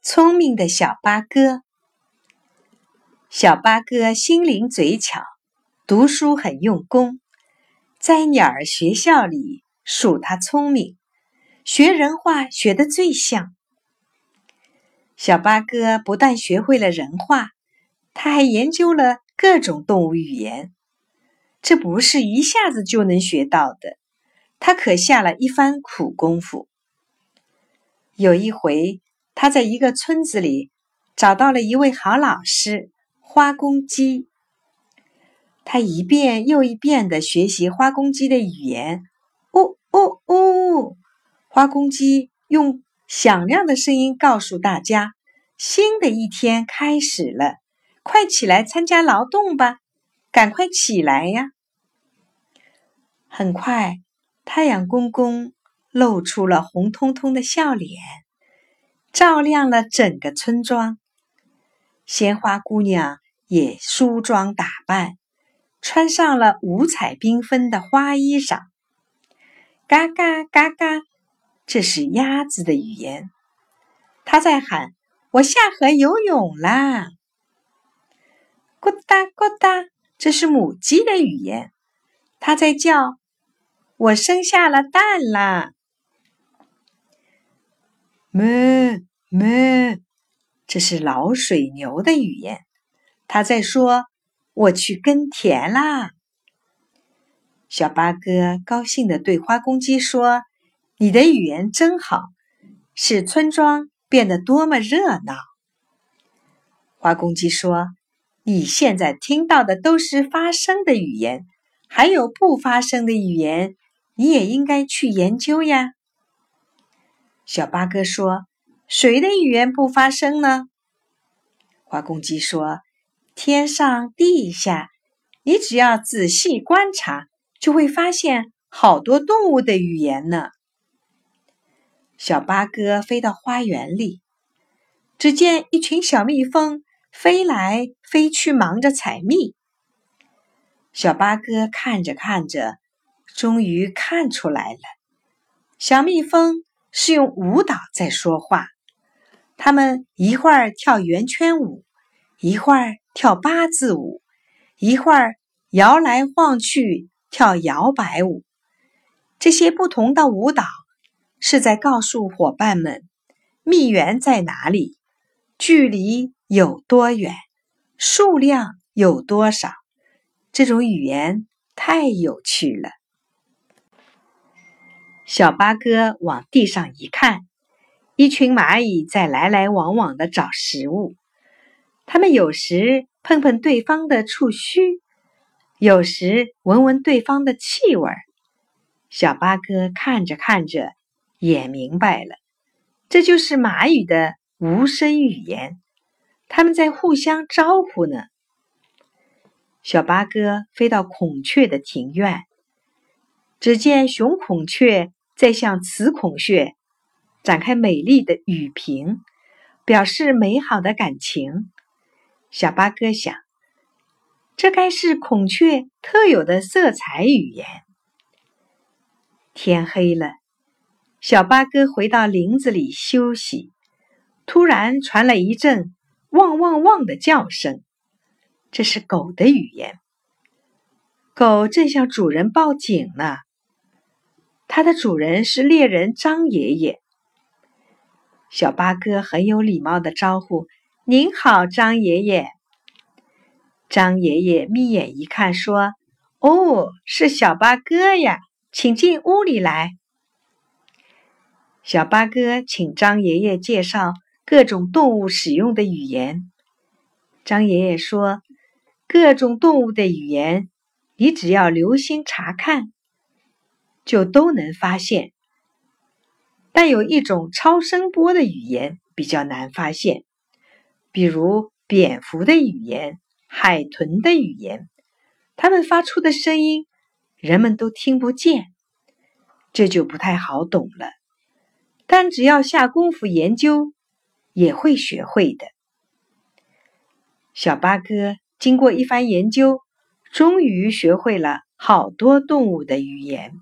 聪明的小八哥。小八哥心灵嘴巧，读书很用功，在鸟儿学校里数他聪明，学人话学得最像。小八哥不但学会了人话，他还研究了各种动物语言。这不是一下子就能学到的，他可下了一番苦功夫。有一回，他在一个村子里找到了一位好老师——花公鸡。他一遍又一遍的学习花公鸡的语言。呜呜呜！花公鸡用响亮的声音告诉大家：“新的一天开始了，快起来参加劳动吧！赶快起来呀！”很快，太阳公公。露出了红彤彤的笑脸，照亮了整个村庄。鲜花姑娘也梳妆打扮，穿上了五彩缤纷的花衣裳。嘎嘎嘎嘎，这是鸭子的语言，它在喊：“我下河游泳啦！”咕哒咕哒，这是母鸡的语言，它在叫：“我生下了蛋啦！”哞哞，这是老水牛的语言，他在说：“我去耕田啦。”小八哥高兴地对花公鸡说：“你的语言真好，使村庄变得多么热闹。”花公鸡说：“你现在听到的都是发声的语言，还有不发声的语言，你也应该去研究呀。”小八哥说：“谁的语言不发声呢？”花公鸡说：“天上地下，你只要仔细观察，就会发现好多动物的语言呢。”小八哥飞到花园里，只见一群小蜜蜂飞来飞去，忙着采蜜。小八哥看着看着，终于看出来了，小蜜蜂。是用舞蹈在说话，他们一会儿跳圆圈舞，一会儿跳八字舞，一会儿摇来晃去跳摇摆舞。这些不同的舞蹈是在告诉伙伴们蜜源在哪里，距离有多远，数量有多少。这种语言太有趣了。小八哥往地上一看，一群蚂蚁在来来往往的找食物。它们有时碰碰对方的触须，有时闻闻对方的气味。小八哥看着看着，也明白了，这就是蚂蚁的无声语言，他们在互相招呼呢。小八哥飞到孔雀的庭院，只见雄孔雀。在向雌孔雀展开美丽的羽屏，表示美好的感情。小八哥想，这该是孔雀特有的色彩语言。天黑了，小八哥回到林子里休息。突然传来一阵“汪汪汪”的叫声，这是狗的语言。狗正向主人报警呢。它的主人是猎人张爷爷。小八哥很有礼貌的招呼：“您好，张爷爷。”张爷爷眯眼一看，说：“哦，是小八哥呀，请进屋里来。”小八哥请张爷爷介绍各种动物使用的语言。张爷爷说：“各种动物的语言，你只要留心查看。”就都能发现，但有一种超声波的语言比较难发现，比如蝙蝠的语言、海豚的语言，它们发出的声音人们都听不见，这就不太好懂了。但只要下功夫研究，也会学会的。小八哥经过一番研究，终于学会了好多动物的语言。